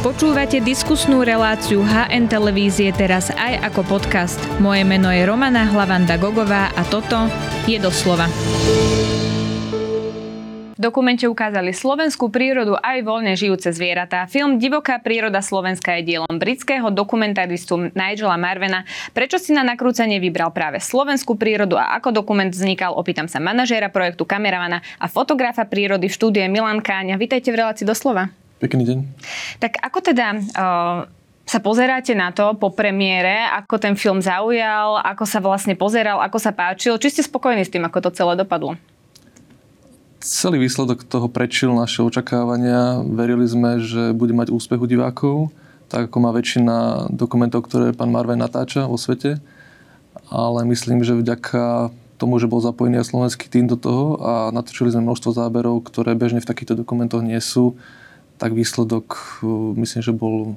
Počúvate diskusnú reláciu HN Televízie teraz aj ako podcast. Moje meno je Romana Hlavanda Gogová a toto je doslova. V dokumente ukázali slovenskú prírodu aj voľne žijúce zvieratá. Film Divoká príroda Slovenska je dielom britského dokumentaristu Nigela Marvena. Prečo si na nakrúcanie vybral práve slovenskú prírodu a ako dokument vznikal, opýtam sa manažéra projektu, kameramana a fotografa prírody v štúdie Milan Káňa. Vítajte v relácii doslova. Pekný deň. Tak ako teda uh, sa pozeráte na to po premiére, ako ten film zaujal, ako sa vlastne pozeral, ako sa páčil? Či ste spokojní s tým, ako to celé dopadlo? Celý výsledok toho prečil naše očakávania. Verili sme, že bude mať úspech u divákov, tak ako má väčšina dokumentov, ktoré pán Marvej natáča vo svete. Ale myslím, že vďaka tomu, že bol zapojený aj slovenský tým do toho a natočili sme množstvo záberov, ktoré bežne v takýchto dokumentoch nie sú, tak výsledok myslím, že bol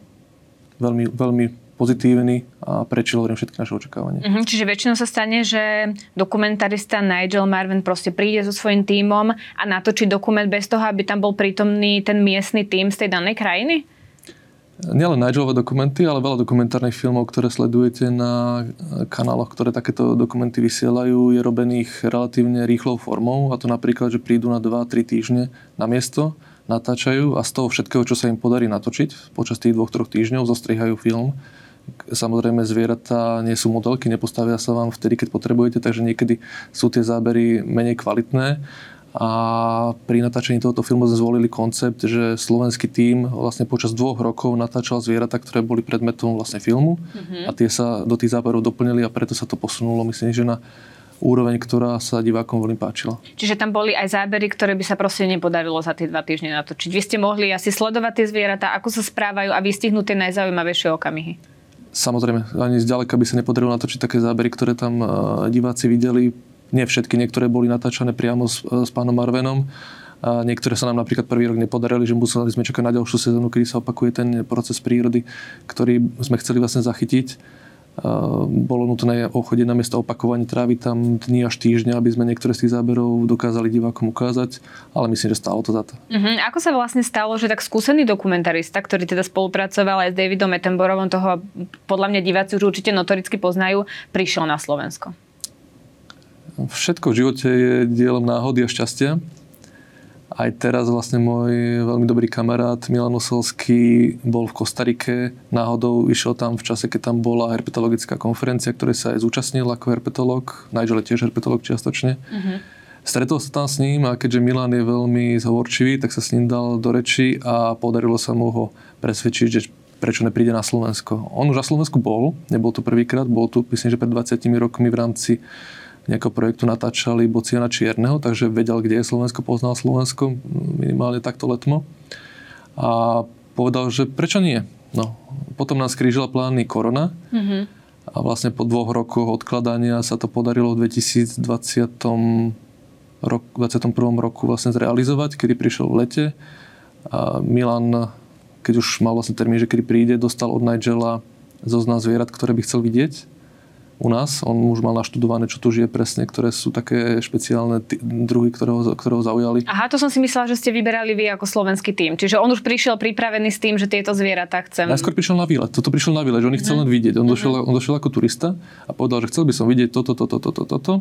veľmi, veľmi pozitívny a prečil hovorím všetky naše očakávania. Mm-hmm, čiže väčšinou sa stane, že dokumentarista Nigel Marvin proste príde so svojím tímom a natočí dokument bez toho, aby tam bol prítomný ten miestny tím z tej danej krajiny? Nielen Nigelové dokumenty, ale veľa dokumentárnych filmov, ktoré sledujete na kanáloch, ktoré takéto dokumenty vysielajú, je robených relatívne rýchlou formou a to napríklad, že prídu na 2-3 týždne na miesto, natáčajú a z toho všetkého, čo sa im podarí natočiť počas tých dvoch, troch týždňov, zostrihajú film Samozrejme zvieratá nie sú modelky, nepostavia sa vám vtedy, keď potrebujete, takže niekedy sú tie zábery menej kvalitné. A pri natáčení tohoto filmu sme zvolili koncept, že slovenský tím vlastne počas dvoch rokov natáčal zvieratá, ktoré boli predmetom vlastne filmu mm-hmm. a tie sa do tých záberov doplnili a preto sa to posunulo, myslím, že na úroveň, ktorá sa divákom veľmi páčila. Čiže tam boli aj zábery, ktoré by sa proste nepodarilo za tie dva týždne natočiť. Vy ste mohli asi sledovať tie zvieratá, ako sa správajú a vystihnúť tie najzaujímavejšie okamihy. Samozrejme, ani zďaleka by sa nepodarilo natočiť také zábery, ktoré tam e, diváci videli. Nie všetky, niektoré boli natáčané priamo s, e, s pánom Marvenom. A niektoré sa nám napríklad prvý rok nepodarili, že museli sme čakať na ďalšiu sezónu, kedy sa opakuje ten proces prírody, ktorý sme chceli vlastne zachytiť bolo nutné ochodiť na miesto opakovaní trávy tam dni až týždňa, aby sme niektoré z tých záberov dokázali divákom ukázať, ale myslím, že stálo to za to. Uh-huh. Ako sa vlastne stalo, že tak skúsený dokumentarista, ktorý teda spolupracoval aj s Davidom Attenborovom, toho podľa mňa diváci už určite notoricky poznajú, prišiel na Slovensko? Všetko v živote je dielom náhody a šťastia aj teraz vlastne môj veľmi dobrý kamarát Milan Oselský bol v Kostarike. Náhodou išiel tam v čase, keď tam bola herpetologická konferencia, ktorej sa aj zúčastnil ako herpetolog. Nigel je tiež herpetolog čiastočne. Uh-huh. Stretol sa tam s ním a keďže Milan je veľmi zhovorčivý, tak sa s ním dal do reči a podarilo sa mu ho presvedčiť, že prečo nepríde na Slovensko. On už na Slovensku bol, nebol tu prvýkrát, bol tu myslím, že pred 20 rokmi v rámci nejakého projektu natáčali Bociana Čierneho, takže vedel, kde je Slovensko, poznal Slovensko, minimálne takto letmo. A povedal, že prečo nie? No, potom nás krížila plány korona mm-hmm. a vlastne po dvoch rokoch odkladania sa to podarilo v 2020 rok, 21. roku vlastne zrealizovať, kedy prišiel v lete. A Milan, keď už mal vlastne termín, že kedy príde, dostal od Nigela zoznam zvierat, ktoré by chcel vidieť u nás. On už mal naštudované, čo tu žije presne, ktoré sú také špeciálne t- druhy, ktorého, zaujali. Aha, to som si myslela, že ste vyberali vy ako slovenský tým. Čiže on už prišiel pripravený s tým, že tieto zvieratá chcem. Najskôr prišiel na výlet. Toto prišiel na výlet, že on ich chcel uh-huh. len vidieť. On, uh-huh. došiel, on došiel ako turista a povedal, že chcel by som vidieť toto, toto, toto, toto.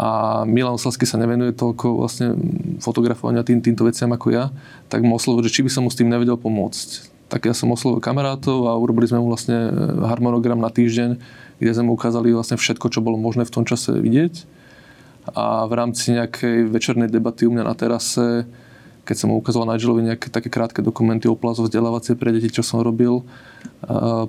A Milan Oslavský sa nevenuje toľko vlastne fotografovania tým, týmto veciam ako ja, tak mu oslovil, že či by som mu s tým nevedel pomôcť. Tak ja som oslovil kamarátov a urobili sme mu vlastne harmonogram na týždeň, kde sme ukázali vlastne všetko, čo bolo možné v tom čase vidieť. A v rámci nejakej večernej debaty u mňa na terase, keď som mu ukazoval Nigelovi nejaké také krátke dokumenty o plazo vzdelávacie pre deti, čo som robil,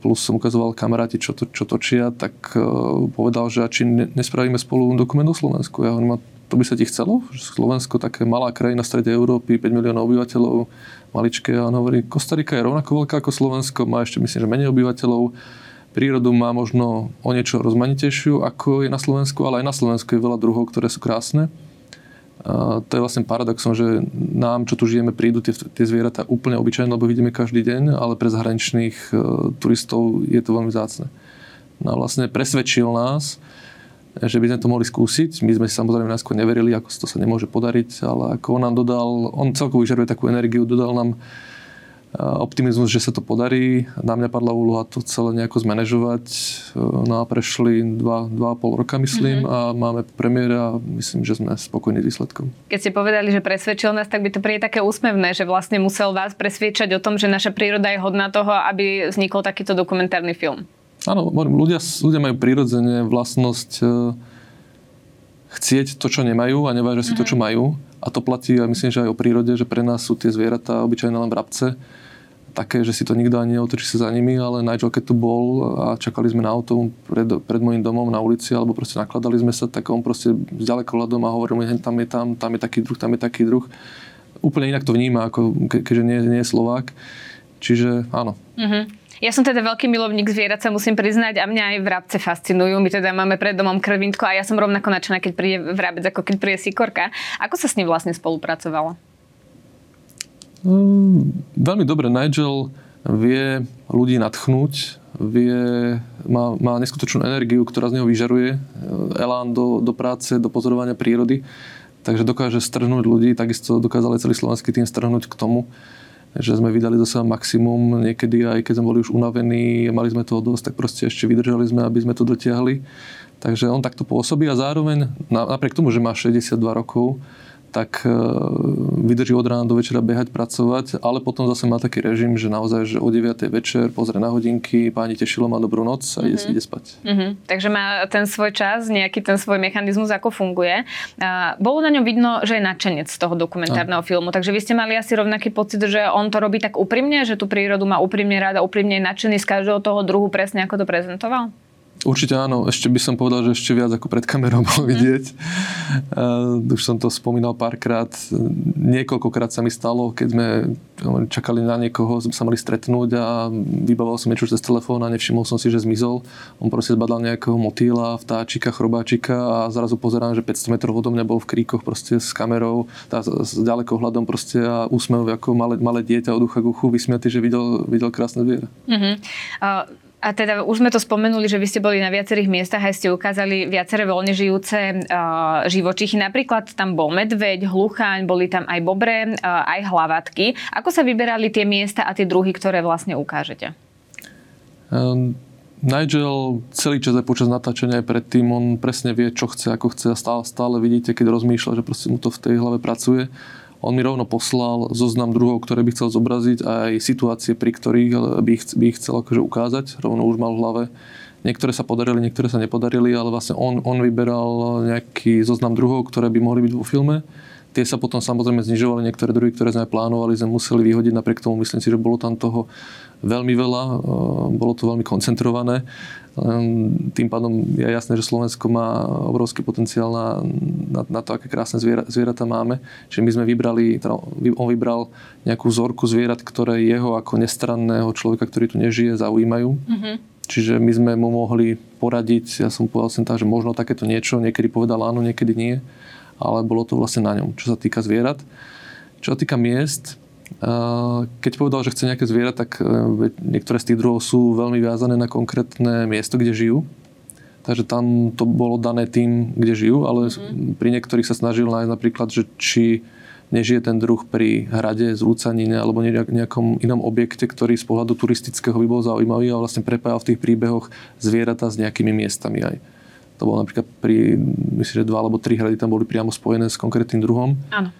plus som ukazoval kamaráti, čo, to, čo točia, tak e, povedal, že či nespravíme spolu dokument o Slovensku. Ja hovorím, to by sa ti chcelo? Slovensko, také malá krajina v strede Európy, 5 miliónov obyvateľov, maličké. A on hovorí, Kostarika je rovnako veľká ako Slovensko, má ešte myslím, že menej obyvateľov prírodu má možno o niečo rozmanitejšiu, ako je na Slovensku, ale aj na Slovensku je veľa druhov, ktoré sú krásne. A to je vlastne paradoxom, že nám, čo tu žijeme, prídu tie, tie zvieratá úplne obyčajné, lebo vidíme každý deň, ale pre zahraničných e, turistov je to veľmi zácne. No a vlastne presvedčil nás, že by sme to mohli skúsiť. My sme si samozrejme najskôr neverili, ako to sa nemôže podariť, ale ako on nám dodal, on celkovo vyžaruje takú energiu, dodal nám optimizmus, že sa to podarí. Na mňa padla úloha to celé nejako zmanéžovať. No a prešli dva, dva a pol roka, myslím, mm-hmm. a máme premiéra a myslím, že sme spokojní výsledkom. Keď ste povedali, že presvedčil nás, tak by to príde také úsmevné, že vlastne musel vás presviečať o tom, že naša príroda je hodná toho, aby vznikol takýto dokumentárny film. Áno, ľudia, ľudia majú prirodzene vlastnosť e, chcieť to, čo nemajú a nevážia si mm-hmm. to, čo mhm. majú. A to platí, a myslím, že aj o prírode, že pre nás sú tie zvieratá obyčajné len vrabce také, že si to nikto ani neotočí sa za nimi, ale Nigel, keď tu bol a čakali sme na auto pred, pred môjim domom na ulici, alebo proste nakladali sme sa, tak on proste s ďalekohľadom a hovoril mi, tam je tam, tam je taký druh, tam je taký druh. Úplne inak to vníma, ako ke, keďže nie, nie je Slovák. Čiže áno. Mm-hmm. Ja som teda veľký milovník zvierat, sa musím priznať a mňa aj vrabce fascinujú. My teda máme pred domom krvintko a ja som rovnako nadšená, keď príde vrabec, ako keď príde sikorka. Ako sa s ním vlastne spolupracovalo? Um, veľmi dobre. Nigel vie ľudí natchnúť, vie, má, má neskutočnú energiu, ktorá z neho vyžaruje, elán do, do práce, do pozorovania prírody, takže dokáže strhnúť ľudí, takisto dokázal celý slovenský tým strhnúť k tomu, že sme vydali zase maximum, niekedy aj keď sme boli už unavení, mali sme toho dosť, tak proste ešte vydržali sme, aby sme to dotiahli. Takže on takto pôsobí a zároveň, napriek tomu, že má 62 rokov, tak e, vydrží od rána do večera behať, pracovať, ale potom zase má taký režim, že naozaj, že o 9. večer pozrie na hodinky, páni tešilo, má dobrú noc a ide, mm-hmm. ide spať. Mm-hmm. Takže má ten svoj čas, nejaký ten svoj mechanizmus, ako funguje. A bolo na ňom vidno, že je nadšenec z toho dokumentárneho a. filmu, takže vy ste mali asi rovnaký pocit, že on to robí tak úprimne, že tú prírodu má úprimne rád a úprimne je nadšený z každého toho druhu, presne ako to prezentoval? Určite áno, ešte by som povedal, že ešte viac ako pred kamerou bolo mhm. vidieť. Uh, už som to spomínal párkrát. Niekoľkokrát sa mi stalo, keď sme čakali na niekoho, sme sa mali stretnúť a vybavoval som niečo cez telefón a nevšimol som si, že zmizol. On proste zbadal nejakého motýla, vtáčika, chrobáčika a zrazu pozerám, že 500 metrov odo mňa bol v kríkoch proste s kamerou, tá, s ďalekohľadom proste a úsmev ako malé, malé dieťa od ucha k uchu, vysmiatý, že videl, videl krásne zviera. Uh-huh. Uh, a teda už sme to spomenuli, že vy ste boli na viacerých miestach a ste ukázali viaceré voľne žijúce uh, živočichy. Napríklad tam bol medveď, hlucháň, boli tam aj bobre, uh, aj hlavatky. Ako sa vyberali tie miesta a tie druhy, ktoré vlastne ukážete? Um, Nigel celý čas aj počas natáčania aj predtým, on presne vie, čo chce, ako chce a stále, stále vidíte, keď rozmýšľa, že proste mu to v tej hlave pracuje on mi rovno poslal zoznam druhov, ktoré by chcel zobraziť aj situácie, pri ktorých by ich, by ich chcel akože ukázať. Rovno už mal v hlave. Niektoré sa podarili, niektoré sa nepodarili, ale vlastne on, on vyberal nejaký zoznam druhov, ktoré by mohli byť vo filme. Tie sa potom samozrejme znižovali, niektoré druhy, ktoré sme plánovali, sme museli vyhodiť. Napriek tomu myslím si, že bolo tam toho veľmi veľa, bolo to veľmi koncentrované. Tým pádom je jasné, že Slovensko má obrovský potenciál na, na, na to, aké krásne zviera, zvieratá máme. Čiže my sme vybrali, teda on vybral nejakú vzorku zvierat, ktoré jeho ako nestranného človeka, ktorý tu nežije, zaujímajú. Mm-hmm. Čiže my sme mu mohli poradiť, ja som povedal sem tak, že možno takéto niečo, niekedy povedal áno, niekedy nie, ale bolo to vlastne na ňom, čo sa týka zvierat. Čo sa týka miest, keď povedal, že chce nejaké zviera, tak e, niektoré z tých druhov sú veľmi viazané na konkrétne miesto, kde žijú. Takže tam to bolo dané tým, kde žijú, ale mm. pri niektorých sa snažil nájsť napríklad, že či nežije ten druh pri hrade z Lucanine alebo nejakom inom objekte, ktorý z pohľadu turistického by bol zaujímavý a vlastne prepájal v tých príbehoch zvieratá s nejakými miestami aj. To bolo napríklad pri, myslím, že dva alebo tri hrady tam boli priamo spojené s konkrétnym druhom. Áno.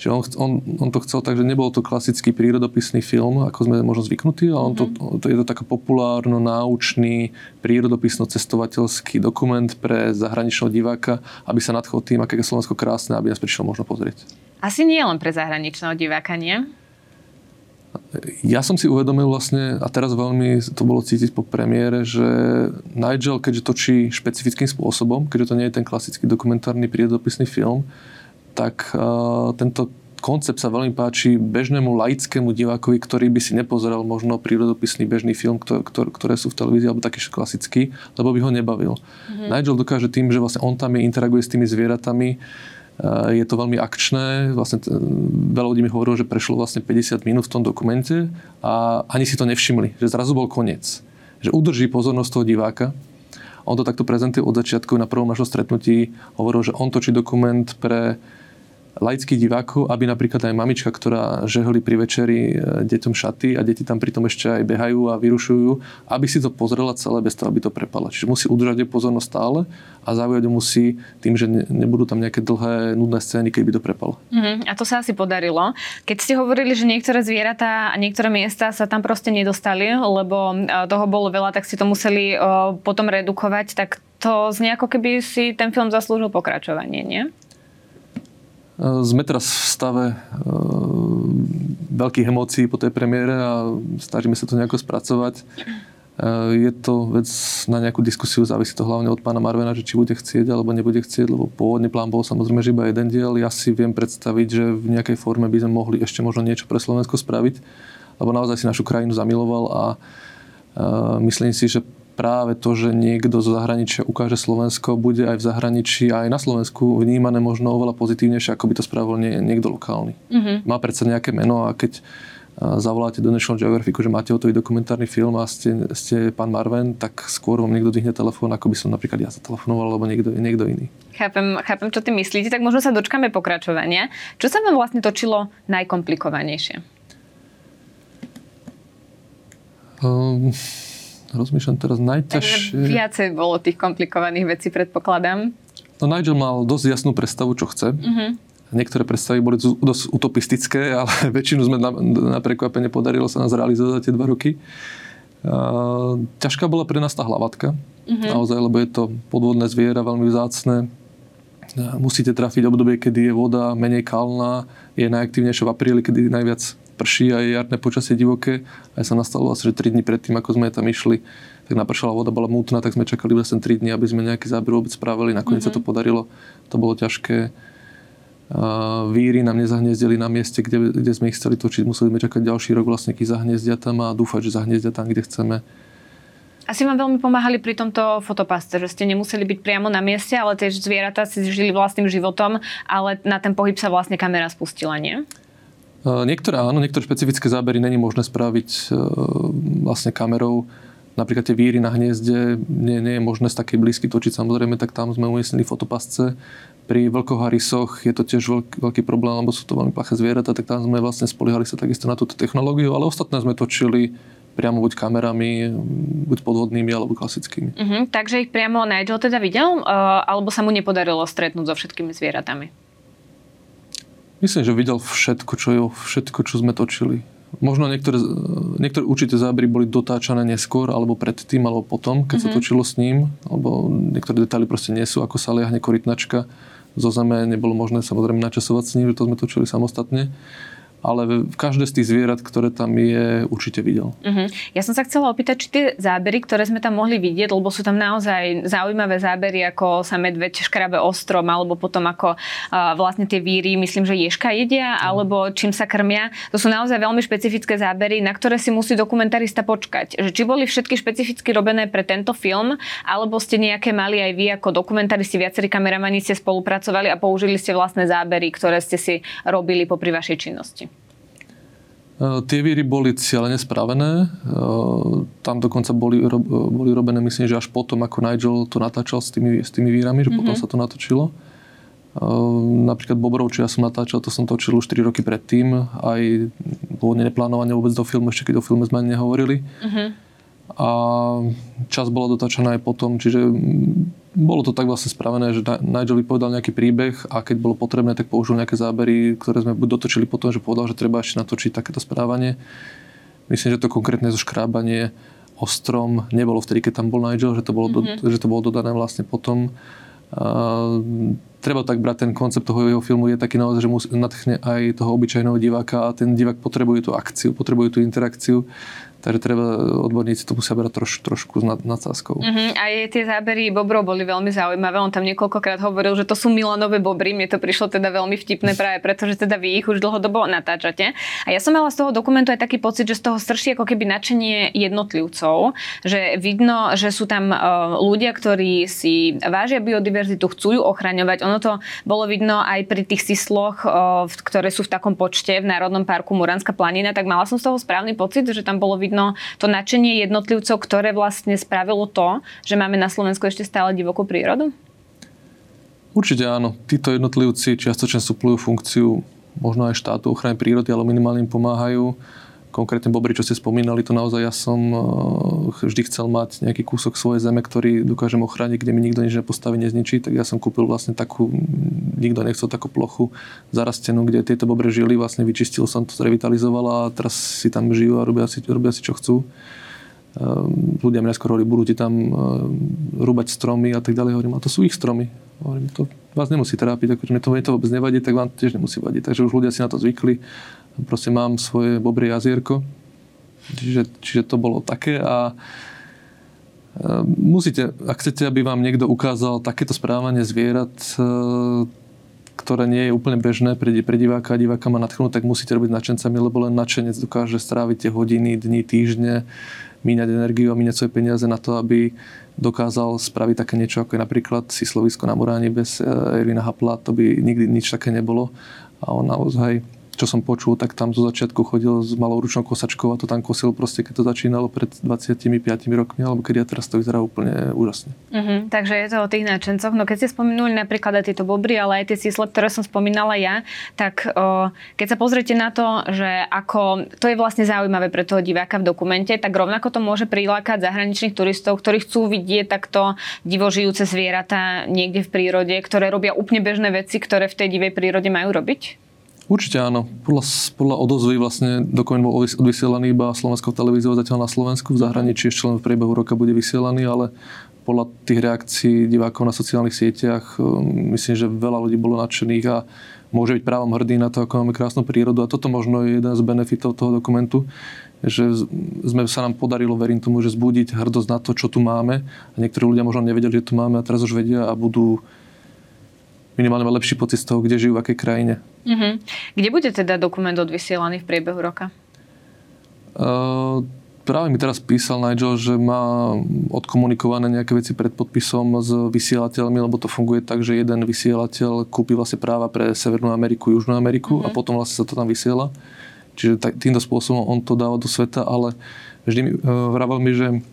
Čiže on, on, on to chcel tak, že nebol to klasický prírodopisný film, ako sme možno zvyknutí, ale on to, mm-hmm. to, je to taký populárno-náučný, prírodopisno-cestovateľský dokument pre zahraničného diváka, aby sa nadchol tým, aké je Slovensko krásne, aby nás prišiel možno pozrieť. Asi nie len pre zahraničného diváka, nie? Ja som si uvedomil vlastne, a teraz veľmi to bolo cítiť po premiére, že Nigel, keďže točí špecifickým spôsobom, keďže to nie je ten klasický dokumentárny prírodopisný film, tak uh, tento koncept sa veľmi páči bežnému laickému divákovi, ktorý by si nepozeral možno prírodopisný bežný film, ktor, ktor, ktoré sú v televízii, alebo taký klasický, lebo by ho nebavil. Mm-hmm. Nigel dokáže tým, že vlastne on tam je, interaguje s tými zvieratami, je to veľmi akčné. Vlastne veľa ľudí mi hovorilo, že prešlo vlastne 50 minút v tom dokumente a ani si to nevšimli, že zrazu bol koniec. Že udrží pozornosť toho diváka on to takto prezentuje od začiatku na prvom našom stretnutí. Hovoril, že on točí dokument pre laických divákov, aby napríklad aj mamička, ktorá žehli pri večeri e, deťom šaty a deti tam pritom ešte aj behajú a vyrušujú, aby si to pozrela celé bez toho, aby to prepala. Čiže musí udržať pozornosť stále a zaujať musí tým, že nebudú tam nejaké dlhé, nudné scény, keď by to prepalo. Uh-huh. A to sa asi podarilo. Keď ste hovorili, že niektoré zvieratá a niektoré miesta sa tam proste nedostali, lebo e, toho bolo veľa, tak si to museli uh, potom redukovať, tak to znie ako keby si ten film zaslúžil pokračovanie, nie? Sme teraz v stave e, veľkých emócií po tej premiére a snažíme sa to nejako spracovať. E, je to vec na nejakú diskusiu, závisí to hlavne od pána Marvena, že či bude chcieť alebo nebude chcieť, lebo pôvodný plán bol samozrejme, že iba jeden diel. Ja si viem predstaviť, že v nejakej forme by sme mohli ešte možno niečo pre Slovensko spraviť, lebo naozaj si našu krajinu zamiloval a myslím si, že práve to, že niekto zo zahraničia ukáže Slovensko, bude aj v zahraničí, aj na Slovensku vnímané možno oveľa pozitívnejšie, ako by to spravil nie, niekto lokálny. Mm-hmm. Má predsa nejaké meno a keď zavoláte do National Geographic, že máte hotový dokumentárny film a ste, ste pán Marven, tak skôr vám niekto dvihne telefón, ako by som napríklad ja zatelefonoval, alebo niekto, niekto iný. Chápem, chápem, čo ty myslíte, tak možno sa dočkáme pokračovania. Čo sa vám vlastne točilo najkomplikovanejšie? Um, rozmýšľam teraz najťažšie... Takže viacej bolo tých komplikovaných vecí, predpokladám. No Nigel mal dosť jasnú predstavu, čo chce. Uh-huh. Niektoré predstavy boli dosť utopistické, ale väčšinu sme na, na prekvapenie podarilo sa nás realizovať za tie dva roky. Uh, ťažká bola pre nás tá hlavatka, uh-huh. naozaj, lebo je to podvodné zviera, veľmi vzácne. Musíte trafiť obdobie, kedy je voda menej kalná, je najaktívnejšia v apríli, kedy najviac prší a je jarné počasie divoké. Aj sa nastalo asi, že 3 dní predtým, ako sme tam išli, tak napršala voda, bola mútna, tak sme čakali vlastne 3 dní, aby sme nejaký záber vôbec spravili. Nakoniec mm-hmm. sa to mhm. podarilo. To bolo ťažké. Víry nám nezahniezdili na mieste, kde, kde sme ich chceli točiť. Museli sme čakať ďalší rok vlastne, kým zahniezdia tam a dúfať, že zahniezdia tam, kde chceme. Asi vám veľmi pomáhali pri tomto fotopaste, že ste nemuseli byť priamo na mieste, ale tie zvieratá si žili vlastným životom, ale na ten pohyb sa vlastne kamera spustila, nie? E, niektoré áno, niektoré špecifické zábery není možné spraviť e, vlastne kamerou. Napríklad tie víry na hniezde nie, nie je možné z takej blízky točiť samozrejme, tak tam sme umiestnili fotopasce. Pri rysoch je to tiež veľký, veľký problém, lebo sú to veľmi plaché zvieratá, tak tam sme vlastne spoliehali sa takisto na túto technológiu, ale ostatné sme točili priamo buď kamerami, buď podvodnými alebo klasickými. Uh-huh, takže ich priamo Nigel teda videl, uh, alebo sa mu nepodarilo stretnúť so všetkými zvieratami? Myslím, že videl všetko, čo, je, všetko, čo sme točili. Možno niektoré, niektoré určite zábery boli dotáčané neskôr, alebo predtým, alebo potom, keď mm-hmm. sa mhm. točilo s ním, alebo niektoré detaily proste nie sú, ako sa liahne korytnačka zo zeme, nebolo možné samozrejme načasovať s ním, že to sme točili samostatne ale v každé z tých zvierat, ktoré tam je, určite videl. Uh-huh. Ja som sa chcela opýtať, či tie zábery, ktoré sme tam mohli vidieť, lebo sú tam naozaj zaujímavé zábery, ako sa medveď škrabe ostrom, alebo potom ako uh, vlastne tie víry, myslím, že ješka jedia, uh-huh. alebo čím sa krmia. To sú naozaj veľmi špecifické zábery, na ktoré si musí dokumentarista počkať. Že či boli všetky špecificky robené pre tento film, alebo ste nejaké mali aj vy ako dokumentaristi, viacerí kameramani ste spolupracovali a použili ste vlastné zábery, ktoré ste si robili popri vašej činnosti. E, tie víry boli cieľene spravené. E, tam dokonca boli, boli robené, myslím, že až potom, ako Nigel to natáčal s tými, s tými vírami, že mm-hmm. potom mhm. sa to natočilo. E, napríklad Bobrov, čo ja som natáčal, to som točil už 4 roky predtým. Aj pôvodne neplánované vôbec do filmu, ešte keď o filme sme ani nehovorili. Mm-hmm a čas bola dotačená aj potom, čiže bolo to tak vlastne spravené, že Nigel povedal nejaký príbeh a keď bolo potrebné, tak použil nejaké zábery, ktoré sme dotočili potom, že povedal, že treba ešte natočiť takéto správanie. Myslím, že to konkrétne zo škrábanie ostrom nebolo vtedy, keď tam bol Nigel, že to bolo, mm-hmm. do, že to bolo dodané vlastne potom. A, treba tak brať ten koncept toho jeho filmu je taký naozaj, že musí nadchne aj toho obyčajného diváka a ten divák potrebuje tú akciu, potrebuje tú interakciu Takže treba, odborníci to musia brať troš, trošku s nad, nadsázkou. Uh-huh. A je, tie zábery Bobrov boli veľmi zaujímavé. On tam niekoľkokrát hovoril, že to sú Milanové bobry. Mne to prišlo teda veľmi vtipné práve preto, že teda vy ich už dlhodobo natáčate. A ja som mala z toho dokumentu aj taký pocit, že z toho strší ako keby načenie jednotlivcov. Že vidno, že sú tam uh, ľudia, ktorí si vážia biodiverzitu, chcú ju ochraňovať. Ono to bolo vidno aj pri tých sisloch, ktoré sú v takom počte v Národnom parku Muranská planina. Tak mala som z toho správny pocit, že tam bolo vidno to nadšenie jednotlivcov, ktoré vlastne spravilo to, že máme na Slovensku ešte stále divokú prírodu? Určite áno. Títo jednotlivci čiastočne suplujú funkciu možno aj štátu ochrany prírody, ale minimálne im pomáhajú. Konkrétne bobry, čo ste spomínali, to naozaj ja som eh, vždy chcel mať nejaký kúsok svojej zeme, ktorý dokážem ochrániť, kde mi nikto nič nepostaví, nezničí. Tak ja som kúpil vlastne takú, nikto nechcel takú plochu zarastenú, kde tieto bobre žili, vlastne vyčistil som to, zrevitalizoval a teraz si tam žijú a robia si, robia si čo chcú. Ehm, ľudia mi skoro hovorili, budú ti tam ehm, rúbať stromy a tak ďalej. Hovorím, a to sú ich stromy. Hovorím, to vás nemusí trápiť, akože mne to, mne to vôbec nevadí, tak vám tiež nemusí vadiť. Takže už ľudia si na to zvykli. Proste mám svoje bobrie jazierko. Čiže, čiže to bolo také a ehm, musíte, ak chcete, aby vám niekto ukázal takéto správanie zvierat, ktoré nie je úplne bežné pre, pre diváka a diváka má nadchnúť, tak musíte robiť nadšencami, lebo len nadšenec dokáže stráviť tie hodiny, dni, týždne míňať energiu a míňať svoje peniaze na to, aby dokázal spraviť také niečo, ako je napríklad si slovisko na Muráni bez Ervina Hapla, to by nikdy nič také nebolo. A on naozaj čo som počul, tak tam zo začiatku chodil s malou ručnou kosačkou a to tam kosil proste, keď to začínalo pred 25 rokmi, alebo keď ja teraz to vyzerá úplne úžasne. Uh-huh, takže je to o tých náčencoch. No keď ste spomenuli napríklad aj tieto bobry, ale aj tie sísle, ktoré som spomínala ja, tak o, keď sa pozriete na to, že ako, to je vlastne zaujímavé pre toho diváka v dokumente, tak rovnako to môže prilákať zahraničných turistov, ktorí chcú vidieť takto divožijúce zvieratá niekde v prírode, ktoré robia úplne bežné veci, ktoré v tej divej prírode majú robiť? Určite áno. Podľa, podľa odozvy vlastne dokument bol odvysielaný iba slovenskou televíziou zatiaľ na Slovensku. V zahraničí ešte len v priebehu roka bude vysielaný, ale podľa tých reakcií divákov na sociálnych sieťach um, myslím, že veľa ľudí bolo nadšených a môže byť právom hrdý na to, ako máme krásnu prírodu. A toto možno je jeden z benefitov toho dokumentu, že sme sa nám podarilo, verím tomu, že zbudiť hrdosť na to, čo tu máme. A niektorí ľudia možno nevedeli, že tu máme a teraz už vedia a budú minimálne mať lepší pocit z toho, kde žijú, v akej krajine. Uh-huh. Kde bude teda dokument odvysielaný v priebehu roka? Uh, práve mi teraz písal Nigel, že má odkomunikované nejaké veci pred podpisom s vysielateľmi, lebo to funguje tak, že jeden vysielateľ kúpi vlastne práva pre Severnú Ameriku, Južnú Ameriku uh-huh. a potom vlastne sa to tam vysiela. Čiže týmto spôsobom on to dáva do sveta, ale vždy mi uh, vravel mi, že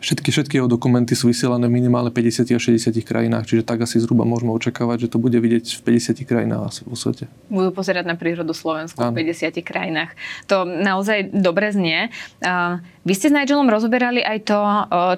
Všetky, všetky jeho dokumenty sú vysielané v minimálne 50 až 60 krajinách, čiže tak asi zhruba môžeme očakávať, že to bude vidieť v 50 krajinách asi vo svete. Budú pozerať na prírodu Slovensku v 50 krajinách. To naozaj dobre znie. Vy ste s Nigelom rozoberali aj to,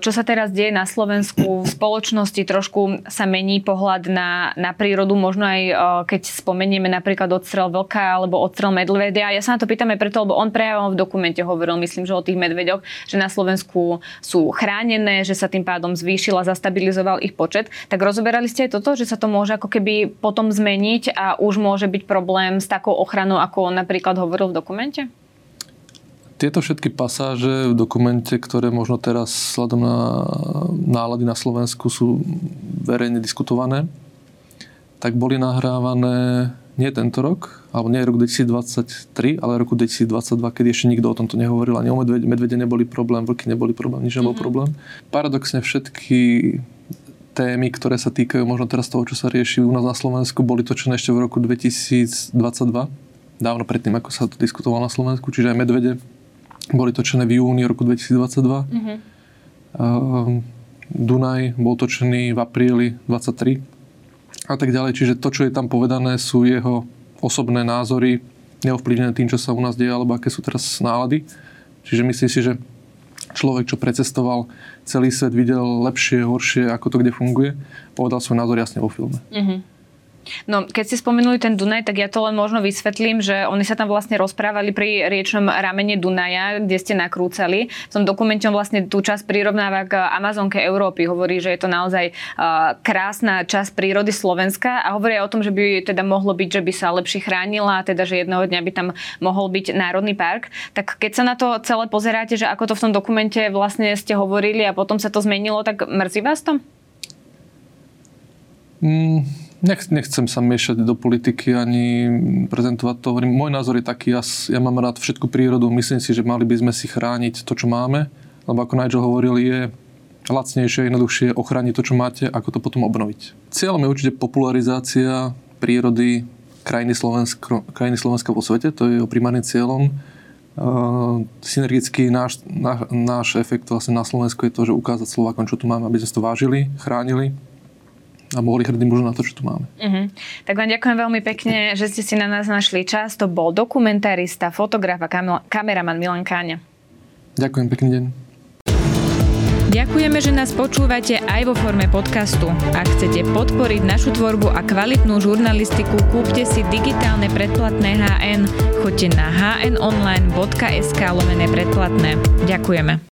čo sa teraz deje na Slovensku v spoločnosti. Trošku sa mení pohľad na, na prírodu, možno aj keď spomenieme napríklad odstrel vlka alebo odstrel medvedia. Ja sa na to pýtam aj preto, lebo on prejavom v dokumente hovoril, myslím, že o tých medveďoch, že na Slovensku sú chránené chránené, že sa tým pádom zvýšil a zastabilizoval ich počet. Tak rozoberali ste aj toto, že sa to môže ako keby potom zmeniť a už môže byť problém s takou ochranou, ako on napríklad hovoril v dokumente? Tieto všetky pasáže v dokumente, ktoré možno teraz sladom na nálady na Slovensku sú verejne diskutované, tak boli nahrávané nie tento rok, alebo nie rok 2023, ale roku 2022, keď ešte nikto o tomto nehovoril, ani o medvede, medvede neboli problém, vlky neboli problém, nič nebol mm-hmm. problém. Paradoxne všetky témy, ktoré sa týkajú možno teraz toho, čo sa rieši u nás na Slovensku, boli točené ešte v roku 2022, dávno predtým, ako sa to diskutovalo na Slovensku, čiže aj medvede boli točené v júni roku 2022. Mm-hmm. Uh, Dunaj bol točený v apríli 23 a tak ďalej. Čiže to, čo je tam povedané, sú jeho osobné názory, neovplyvnené tým, čo sa u nás deje, alebo aké sú teraz nálady. Čiže myslím si, že človek, čo precestoval celý svet, videl lepšie, horšie, ako to kde funguje, povedal svoj názor jasne vo filme. Mm-hmm. No, keď ste spomenuli ten Dunaj, tak ja to len možno vysvetlím, že oni sa tam vlastne rozprávali pri riečnom ramene Dunaja, kde ste nakrúcali. V tom dokumente vlastne tú časť prirovnáva k Amazonke Európy. Hovorí, že je to naozaj uh, krásna časť prírody Slovenska a hovorí o tom, že by teda mohlo byť, že by sa lepšie chránila teda, že jedného dňa by tam mohol byť Národný park. Tak keď sa na to celé pozeráte, že ako to v tom dokumente vlastne ste hovorili a potom sa to zmenilo, tak mrzí vás to? Mm, Nech, nechcem sa miešať do politiky ani prezentovať to. Môj názor je taký, ja, ja mám rád všetku prírodu, myslím si, že mali by sme si chrániť to, čo máme, lebo ako Nigel hovoril, je lacnejšie, jednoduchšie ochrániť to, čo máte, ako to potom obnoviť. Cieľom je určite popularizácia prírody krajiny Slovenska, krajiny Slovenska vo svete, to je jeho primárnym cieľom. Uh, synergický náš, náš, náš efekt vlastne na Slovensku je to, že ukázať Slovákom, čo tu máme, aby sme to vážili, chránili a mohli hrdí možno na to, čo tu máme. Uh-huh. Tak vám ďakujem veľmi pekne, že ste si na nás našli čas. To bol dokumentarista, fotograf a kam- kameraman Milan Káňa. Ďakujem, pekný deň. Ďakujeme, že nás počúvate aj vo forme podcastu. Ak chcete podporiť našu tvorbu a kvalitnú žurnalistiku, kúpte si digitálne predplatné HN. Choďte na hnonline.sk lomené predplatné. Ďakujeme.